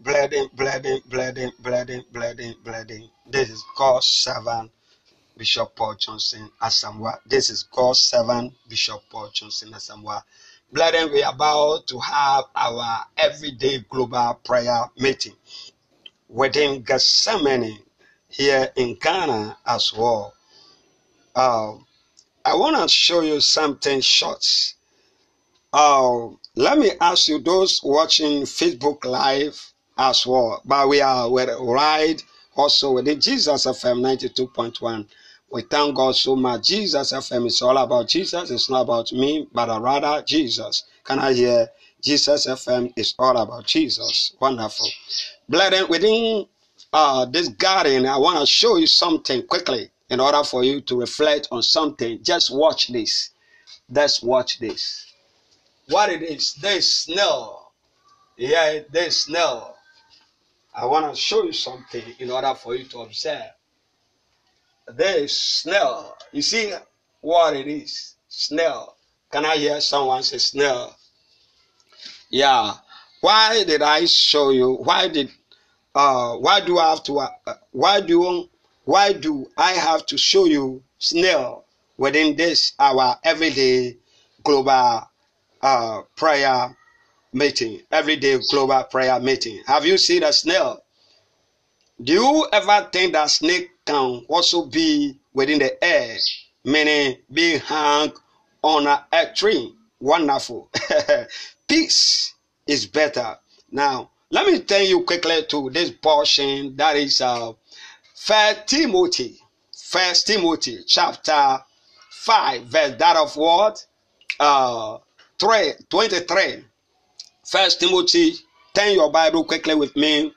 bleeding, bleeding, bleeding, bleeding, bleeding, bleeding. This is God's servant, Bishop Paul Johnson Asamoah. This is God's servant, Bishop Paul Johnson Asamoah. Bleeding, we are about to have our everyday global prayer meeting within Gethsemane here in Ghana as well. Uh, I want to show you something short. Uh, let me ask you, those watching Facebook Live as well, but we are with right also with the Jesus FM 92.1. We thank God so much. Jesus FM is all about Jesus. It's not about me, but rather Jesus. Can I hear? Jesus FM is all about Jesus. Wonderful. Brethren, within uh, this garden, I want to show you something quickly in order for you to reflect on something. Just watch this. Just watch this. What it is, there's snail. Yeah, there's snail. I want to show you something in order for you to observe. There is snail. You see what it is? Snail. Can I hear someone say snail? Yeah. Why did I show you? Why did uh why do I have to uh, why do why do I have to show you snail within this our everyday global uh prayer meeting everyday global prayer meeting. Have you seen a snail? Do you ever think that snake can also be within the air meaning being hung on a, tree? Wonderful. Peace is better. Now let me tell you quickly to this portion that is uh first timothy first timothy chapter 5 verse that of what? Uh 3 23 first timothy turn your bible quickly with me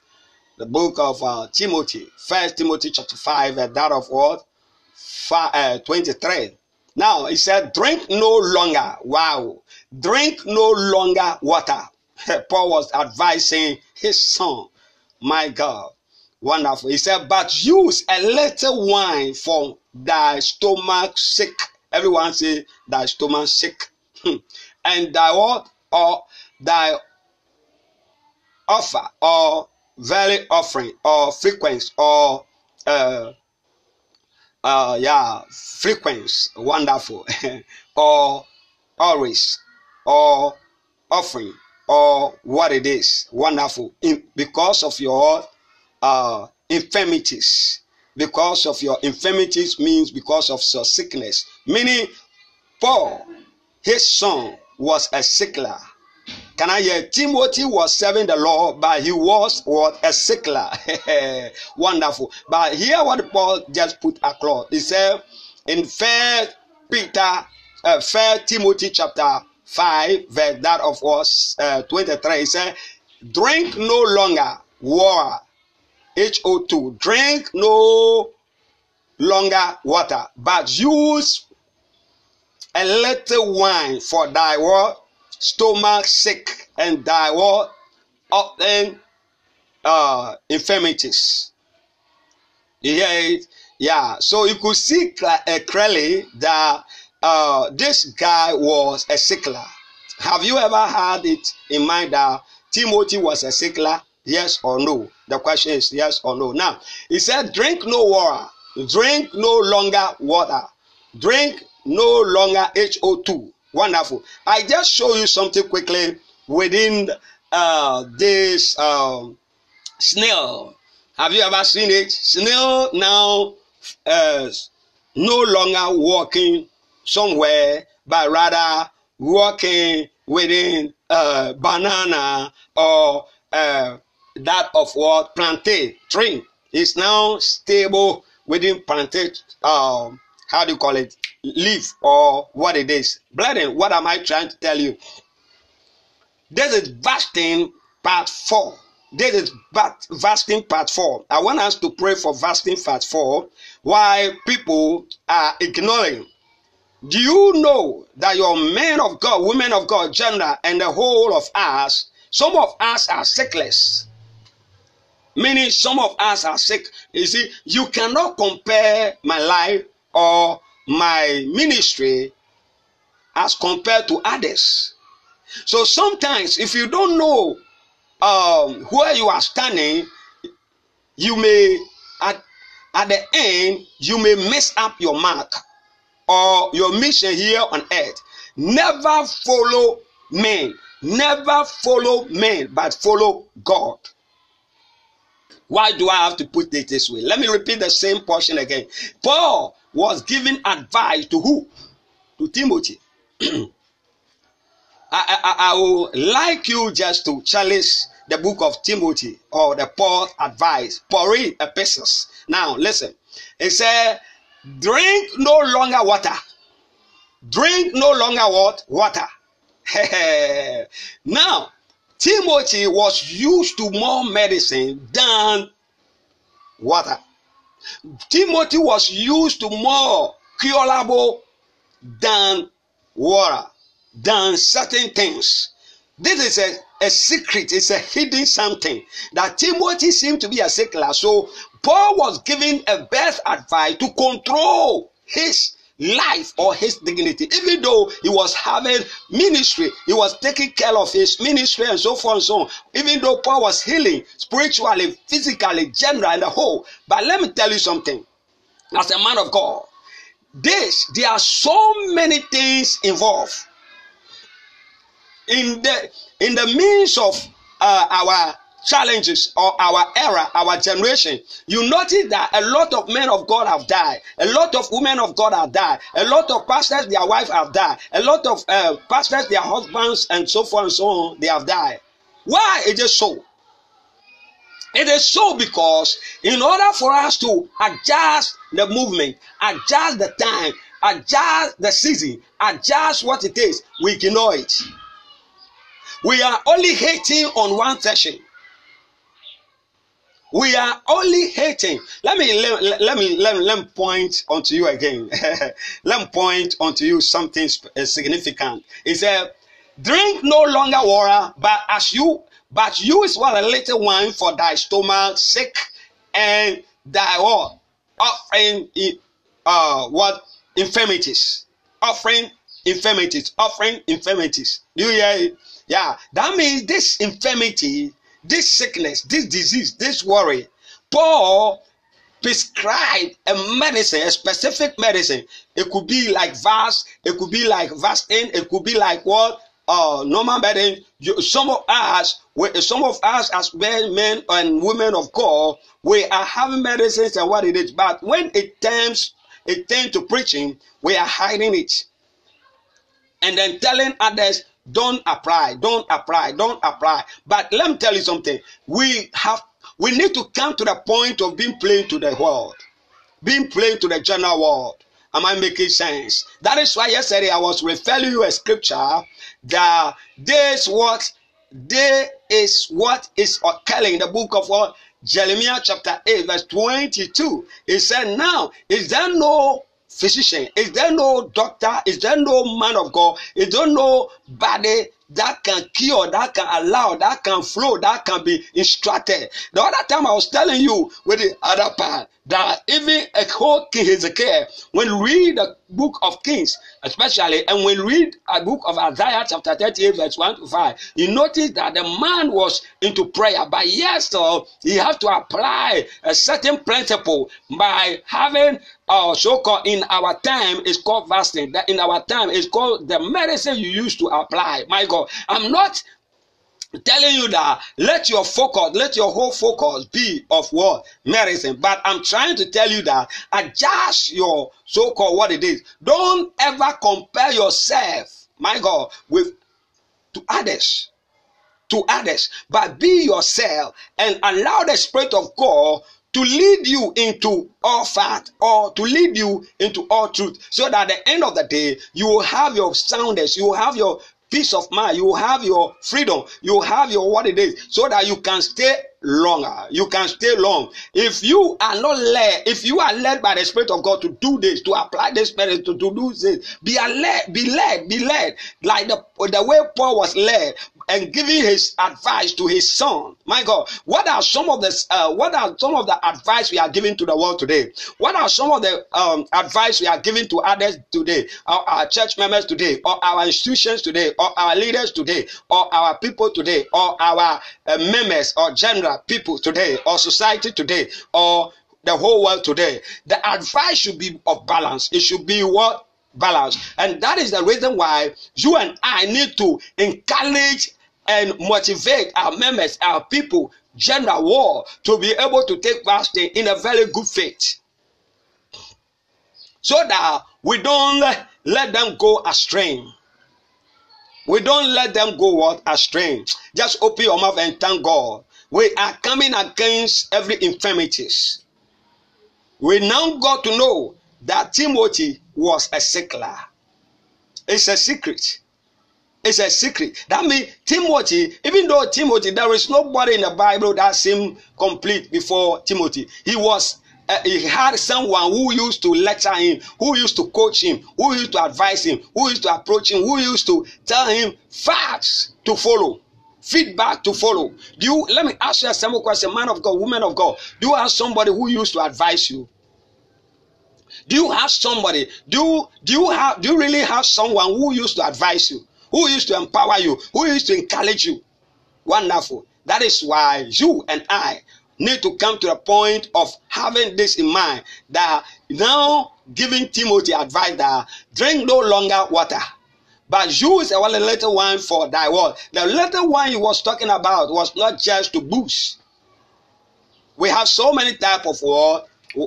the book of uh, timothy first timothy chapter 5 verse that of what Five, uh, 23 now he said drink no longer wow drink no longer water Paul was advising his son. My God, wonderful. He said, but use a little wine for thy stomach sick. Everyone say thy stomach sick. and thy what? Or thy offer or very offering or frequency or uh uh yeah frequency wonderful or always or offering or what it is. Wonderful. In, because of your uh, infirmities. Because of your infirmities means because of your sickness. Meaning, Paul, his son, was a sickler. Can I hear? Timothy was serving the Lord, but he was what a sickler. Wonderful. But here, what Paul just put across, he said in First Peter, uh, First Timothy chapter 5, verse that of us uh, 23, he said, Drink no longer water, HO2, drink no longer water, but use a little wine for thy what? Stomach sick and thy what? Often uh, infirmities. It? Yeah. So you could see uh, clearly that uh, this guy was a sickler. Have you ever had it in mind that Timothy was a sickler? Yes or no? The question is yes or no. Now, he said, drink no water, drink no longer water, drink no longer HO2. Wonderful. I just show you something quickly within uh, this um, snail. Have you ever seen it? Snail now uh, no longer walking somewhere, but rather walking within banana or uh, that of what plantain tree is now stable within plantain. Um, how do you call it? Leaf or what it is. Brethren, what am I trying to tell you? This is fasting part four. This is fasting part four. I want us to pray for fasting part four. Why people are ignoring do you know that your men of God, women of God, gender, and the whole of us, some of us are sickless. Meaning, some of us are sick. You see, you cannot compare my life or my ministry as compared to others. So sometimes, if you don't know um, where you are standing, you may at at the end you may mess up your mark or your mission here on earth. Never follow men. Never follow men, but follow God. Why do I have to put it this way? Let me repeat the same portion again. Paul was giving advice to who? To Timothy. I, I, I would like you just to challenge the book of Timothy or the Paul advice, Paul epistles. Now listen, it said, drink no longer water. Drink no longer what? Water. now, Timothy was used to more medicine than water. Timothy was used to more curable than water, than certain things. This is a, a secret, it's a hidden something that Timothy seemed to be a secular. So Paul was giving a best advice to control his life or his dignity. Even though he was having ministry, he was taking care of his ministry and so forth and so on. Even though Paul was healing spiritually, physically, general, and the whole. But let me tell you something. As a man of God, this there are so many things involved in the in the means of uh, our challenges or our era, our generation, you notice that a lot of men of God have died. A lot of women of God have died. A lot of pastors, their wives have died. A lot of uh, pastors, their husbands, and so forth and so on, they have died. Why is it so? It is so because in order for us to adjust the movement, adjust the time, adjust the season, adjust what it is, we ignore it. We are only hating on one session. We are only hating. Let me let, let me let, let me point onto you again. let me point onto you something uh, significant. He said, "Drink no longer water, but as you but use well a little wine for thy stomach sick and thy what offering uh what infirmities offering infirmities offering infirmities. Do you hear it? Yeah, that means this infirmity, this sickness, this disease, this worry, Paul prescribed a medicine, a specific medicine. It could be like vas, it could be like Vaseline, it could be like what? Uh, normal medicine. You, some of us, some of us as men and women of God, we are having medicines and what it is. But when it turns, it turns to preaching, we are hiding it, and then telling others don't apply, don't apply, don't apply. But let me tell you something. We have we need to come to the point of being plain to the world, being plain to the general world. Am I making sense? That is why yesterday I was referring you a scripture that this what there is what is occurring in the book of what Jeremiah chapter 8 verse 22. It said, Now is there no physician? Is there no doctor? Is there no man of God? Is there no body that can cure, that can allow, that can flow, that can be instructed? The other time I was telling you with the other part that even a whole king Hezekiah, when read the book of Kings, especially, and when read a book of Isaiah chapter 38, verse 1 to 5, you notice that the man was into prayer, but yes, so he have to apply a certain principle by having uh, so-called in our time is called fasting. That in our time is called the medicine you use to apply. My God, I'm not telling you that let your focus, let your whole focus be of what medicine. But I'm trying to tell you that adjust your so-called what it is. Don't ever compare yourself, my God, with to others. To others, but be yourself and allow the Spirit of God to lead you into all fact or to lead you into all truth so that at the end of the day you will have your soundness you will have your peace of mind. You have your freedom. You have your what it is so that you can stay longer. You can stay long. If you are not led, if you are led by the Spirit of God to do this, to apply the Spirit to, to do this, be led, be led, be led, like the, the way Paul was led and giving his advice to his son. My God, what are some of the uh, what are some of the advice we are giving to the world today? What are some of the um, advice we are giving to others today, our, our church members today, or our institutions today, or our leaders today, or our people today, or our uh, members or general people today, or society today, or the whole world today? The advice should be of balance. It should be what balance. And that is the reason why you and I need to encourage and motivate our members, our people, general war to be able to take part in a very good faith. So that we don't let them go astray. We don't let them go what astray. Just open your mouth and thank God. We are coming against every infirmities. We now got to know that Timothy was a sickler. It's a secret. It's a secret. That means Timothy, even though Timothy, there is nobody in the Bible that seemed complete before Timothy. He was uh, he had someone who used to lecture him, who used to coach him, who used to advise him, who used to approach him, who used to tell him facts to follow, feedback to follow. Do you let me ask you a simple question, man of God, woman of God? Do you have somebody who used to advise you? Do you have somebody? Do you, do you have do you really have someone who used to advise you? who used to empower you, who used to encourage you. Wonderful. That is why you and I need to come to the point of having this in mind that now giving Timothy advice that drink no longer water, but use a little wine for thy word. The little wine he was talking about was not just to boost. We have so many type of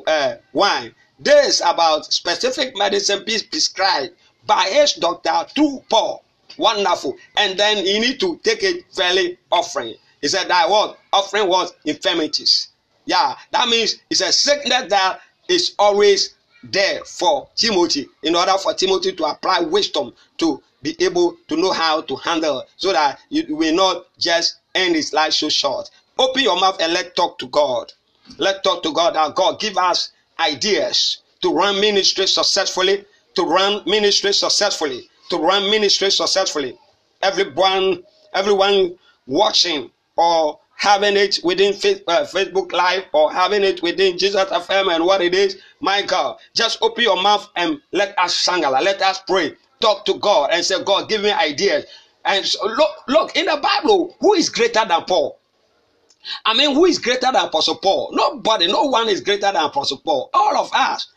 uh, wine. This about specific medicine prescribed by his doctor to Paul. Wonderful. And then you need to take a fairly offering. He said that what? Offering was infirmities. Yeah, that means it's a sickness that is always there for Timothy in order for Timothy to apply wisdom to be able to know how to handle so that you will not just end his life so short. Open your mouth and let talk to God. Let talk to God that God give us ideas to run ministry successfully, to run ministry successfully, to run ministry successfully. Everyone, everyone watching or having it within uh, Facebook Live or having it within Jesus FM and what it is, God, just open your mouth and let us sangala, let us pray, talk to God and say, God, give me ideas. And so look, look in the Bible, who is greater than Paul? I mean, who is greater than Apostle Paul? Nobody, no one is greater than Apostle Paul. All of us.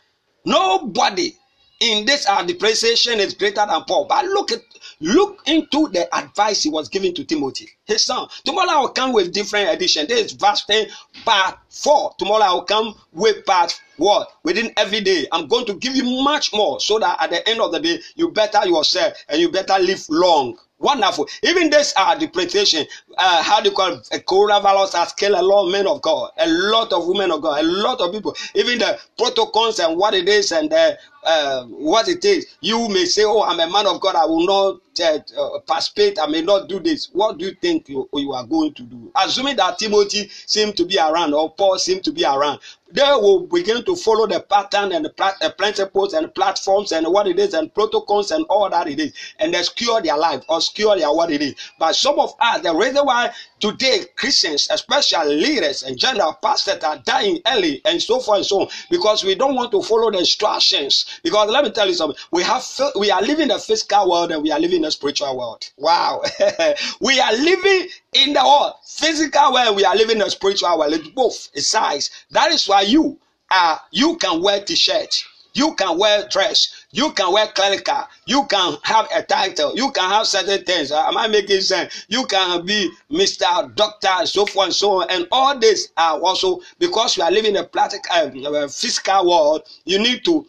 Nobody in this our depreciation is greater than Paul. But look at look into the advice he was giving to Timothy, his son. Tomorrow I will come with different edition. This is verse 10, part 4. Tomorrow I will come with part what? Within every day. I'm going to give you much more so that at the end of the day, you better yourself and you better live long. Wonderful. Even this uh, depreciation, uh, how do you call it? coronavirus has killed a lot of men of God, a lot of women of God, a lot of people. Even the protocols and what it is and the, uh, what it is. You may say, "Oh, I'm a man of God. I will not uh, uh, participate. I may not do this." What do you think you, you are going to do? Assuming that Timothy seemed to be around or Paul seemed to be around, they will begin to follow the pattern and the principles and platforms and what it is and protocols and all that it is and obscure their life, obscure their what it is. But some of us, the reason why today Christians, especially leaders and general pastors, are dying early and so forth and so on, because we don't want to follow the instructions. Because let me tell you something, we have we are living the physical world and we are living in the spiritual world. Wow, we are living in the world, physical world. We are living in the spiritual world. It's both. Size. That is why you are you can wear t-shirt you can wear dress you can wear clerical you can have a title. You can have certain things. Am i making sense? You can be mr doctor so forth and so on. And all this are also because you are living in a practical uh, physical world you need to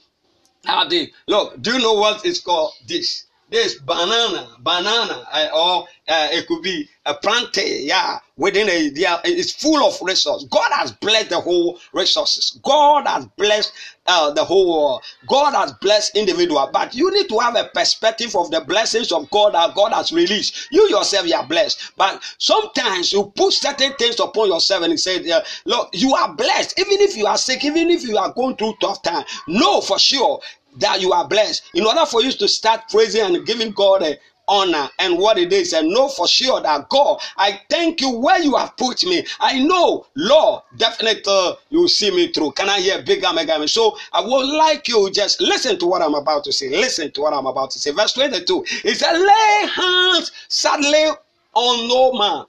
have the look do you know what is called this this banana, banana, uh, or uh, it could be a plantain, yeah, within a, yeah, it's full of resources. God has blessed the whole resources. God has blessed uh, the whole world. God has blessed individual, but you need to have a perspective of the blessings of God that God has released. You yourself, you are blessed, but sometimes you put certain things upon yourself and say, uh, look, you are blessed. Even if you are sick, even if you are going through tough time, know for sure that you are blessed. In order for you to start praising and giving God a honor and what it is and know for sure that God, I thank you where you have put me. I know, Lord, definitely uh, you see me through. Can I hear big mega? So I would like you just listen to what I'm about to say. Listen to what I'm about to say. Verse 22. It said, lay hands sadly on no man.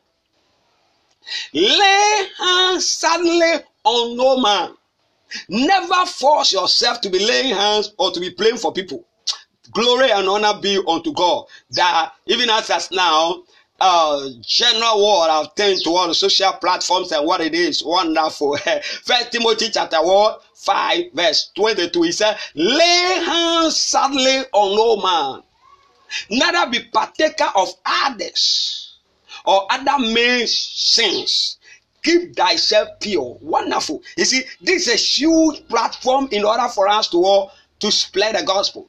Lay hands sadly on no man. Never force yourself to be laying hands or to be praying for people. Glory and honor be unto God. That even as us now, uh, general world have turned turn to all the social platforms and what it is. Wonderful. First Timothy chapter 1, 5, verse 22. He said, Lay hands sadly on no man, neither be partaker of others or other men's sins keep thyself pure. Wonderful. You see, this is a huge platform in order for us to all to spread the gospel.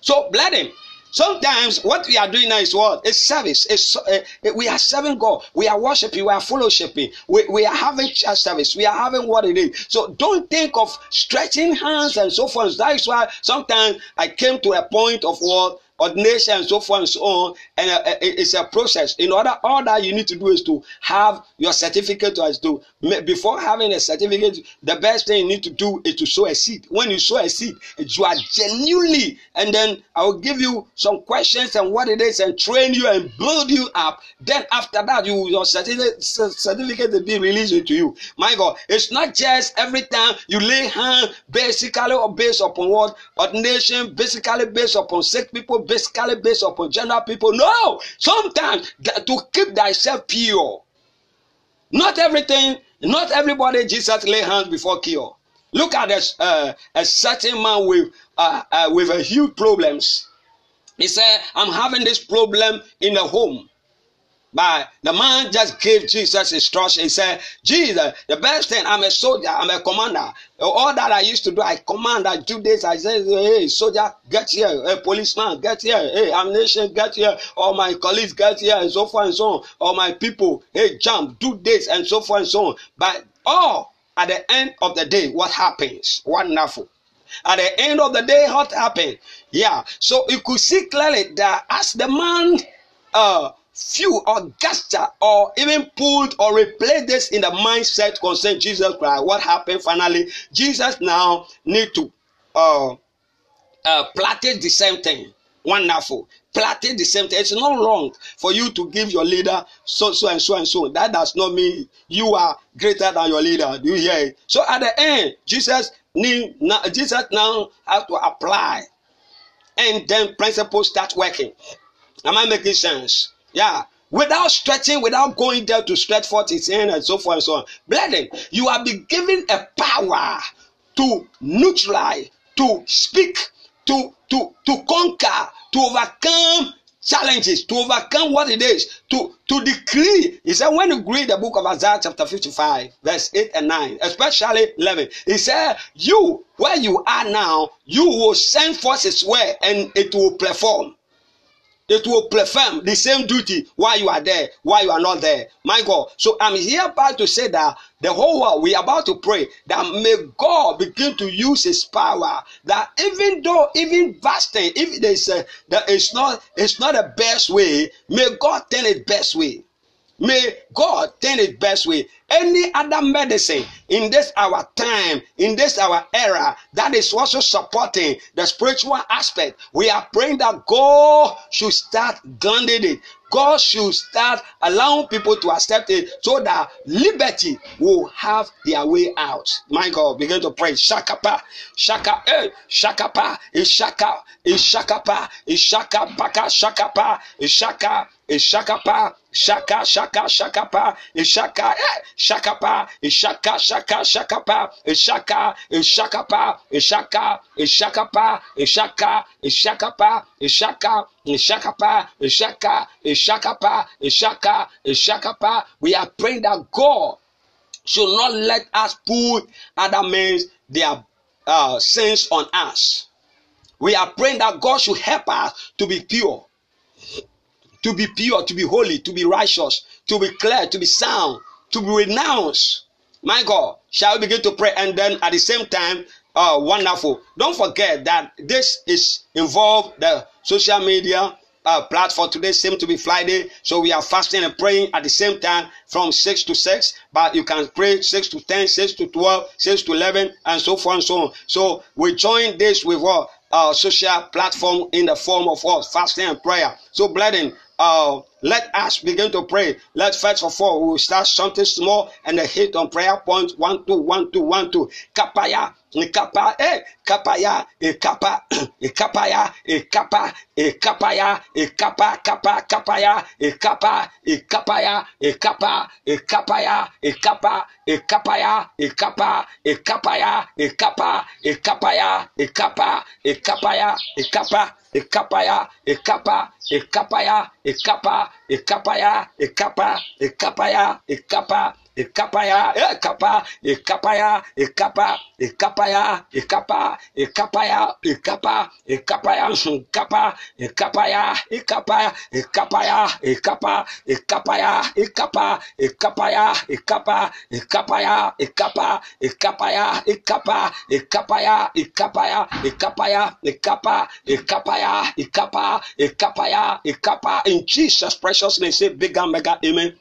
So, him. Sometimes what we are doing now is what? It's service. It's, uh, we are serving God. We are worshiping. We are fellowshipping. We, we are having church service. We are having what it is. So don't think of stretching hands and so forth. That is why sometimes I came to a point of what ordination and so forth and so on and uh, it's a process. In order all that you need to do is to have your certificate as to before having a certificate the best thing you need to do is to sow a seed. When you sow a seed you are genuinely and then i will give you some questions and what it is and train you and build you up. Then after that you your certificate certificate will be released to you. My god it's not just every time you lay hand basically or based upon what? Ordination basically based upon sick people basically based upon general people. No, sometimes to keep thyself pure. Not everything, not everybody Jesus lay hands before cure. Look at a, uh, a certain man with uh, uh, with a huge problems. He said, "I'm having this problem in the home." But the man just gave Jesus instruction. He said, Jesus, the best thing, I'm a soldier, I'm a commander. All that I used to do, I command, I do this, I say, hey, soldier, get here. Hey, policeman, get here. Hey, ammunition, get here. All my colleagues, get here, and so forth and so on. All my people, hey, jump, do this, and so forth and so on. But all at the end of the day, what happens? Wonderful. At the end of the day, what happened? Yeah. So you could see clearly that as the man uh few or gesture or even pulled or replaced this in the mindset concerning Jesus Christ, what happened finally? Jesus now need to uh, uh, practice the same thing. Wonderful. Practice the same thing. It's not wrong for you to give your leader so, so, and so, and so. That does not mean you are greater than your leader. Do you hear it? So at the end, Jesus need now, Jesus now have to apply, and then principles start working. Am I making sense? Yeah. Without stretching, without going there to stretch forth his hand and so forth and so on. Brethren, you have been given a power to neutralize, to speak, to, to, to conquer, to overcome challenges, to overcome what it is, to, to decree. He said, when you read the book of Isaiah chapter 55, verse 8 and 9, especially 11, he said, You, where you are now, you will send his word and it will perform it will perform the same duty while you are there, while you are not there. My God. So I'm here about to say that the whole world, we are about to pray that may God begin to use his power. That even though, even fasting, if there's a, uh, that it's not, it's not the best way, may God turn it best way. May God turn it best way. Any other medicine in this our time, in this our era, that is also supporting the spiritual aspect. We are praying that God should start granting it. God should start allowing people to accept it so that liberty will have their way out. My God, begin to pray. Shakapa, shaka, eh, shakapa, ishaka, ishakapa, ishaka, paka, shakapa, ishaka, ishakapa, shaka, shaka, shakapa, ishaka, eh, shakapa, shaka, shaka, shakapa, shaka, shakapa, shaka, shakapa, shaka, shakapa, shaka, shakapa, shaka, shakapa, shaka, shakapa. We are praying that God should not let us put other men's their uh, sins on us. We are praying that God should help us to be pure, to be pure, to be holy, to be righteous, to be clear, to be sound, to be renounced. My God, shall we begin to pray? And then at the same time, uh, wonderful. Don't forget that this is involved the social media uh, platform today seems to be Friday, so we are fasting and praying at the same time from 6 to 6. But you can pray 6 to 10, 6 to 12, 6 to 11, and so forth and so on. So we join this with what? Uh, social platform in the form of what? Fasting and prayer. So, brethren, uh, let us begin to pray. Let first of all we start something small and a hit on prayer point one two one two one two. Kapaya Ikapa, eh, kapaya, ikapa, ikapaya, ikapa, ikapaya, ikapa, kapa, e e kapaya, ikapa, ikapaya, ikapa, ikapaya, ikapa, ikapaya, ikapa, ikapaya, ikapa, ikapaya, ikapa, ikapaya, ikapa, ikapaya, ikapa, ikapaya, ikapa, ekapaya ekapa ekapaya ekapa. Ikapaya, ikapa, ikapaya, ikapa, ikapaya, ikapa, ikapaya, ikapa, ikapaya, ikapa, ikapaya, ikapa, ikapaya, ikapa, ikapaya, ikapa, ikapaya, ikapa, ikapaya, ikapa, ikapaya, ikapa, ikapaya, ikapaya, ikapaya, ikapa, ikapaya, ikapa, ikapaya, ikapa. In Jesus' precious name, say big and mega amen.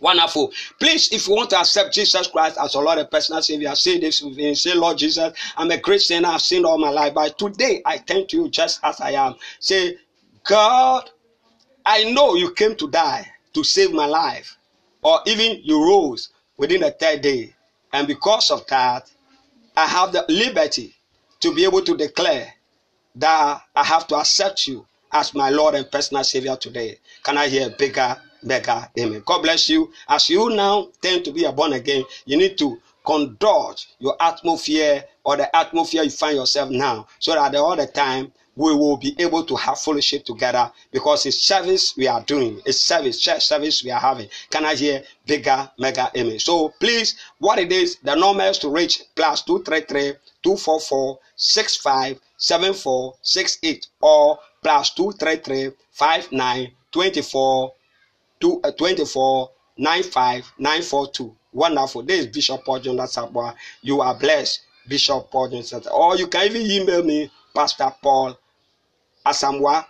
Wonderful. Please, if you want to accept Jesus Christ as your Lord and personal Savior, say this with me. Say, Lord Jesus, I'm a great sinner. I've sinned all my life. But today, I thank you just as I am. Say, God, I know you came to die to save my life. Or even you rose within the third day. And because of that, I have the liberty to be able to declare that I have to accept you as my Lord and personal Savior today. Can I hear bigger, bigger amen? God bless you. As you now tend to be a born again, you need to conduct your atmosphere or the atmosphere you find yourself now so that all the time we will be able to have fellowship together because it's service we are doing. It's service, church service we are having. Can I hear bigger, mega amen? So please, what it is, the number is to reach plus 233 244 65 7468 or plus 233 59 24 2, uh, 24 95 942. Wonderful. This is Bishop Paul Johnson Asamoah. You are blessed, Bishop Paul John Or you can even email me, Pastor Paul Asamoah,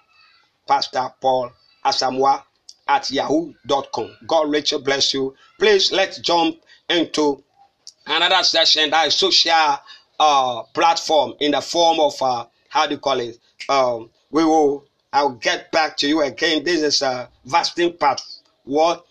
Pastor Paul Asamoah at yahoo.com. God richly bless you. Please let's jump into another session that is social uh, platform in the form of uh, how do you call it? Um, we will I'll get back to you again. This is uh fasting part what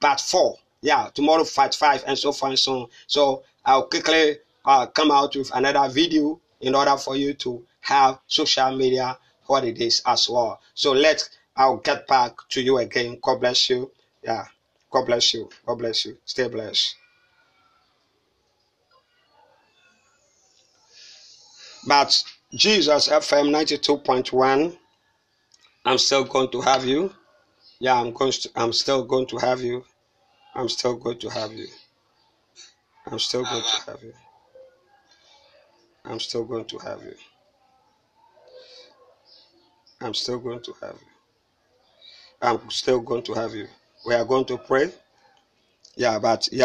part four. Yeah, tomorrow part five and so far and so on. So I'll quickly uh, come out with another video in order for you to have social media what it is as well. So let's I'll get back to you again. God bless you. Yeah. God bless you. God bless you. Stay blessed. But Jesus FM 92.1, I'm still going to have you. Yeah, I'm going to, I'm still going to have you. I'm still going to have you. I'm still going to have you. I'm still going to have you. I'm still going to have you. I'm still going to have you. We are going to pray. Yeah, but yeah.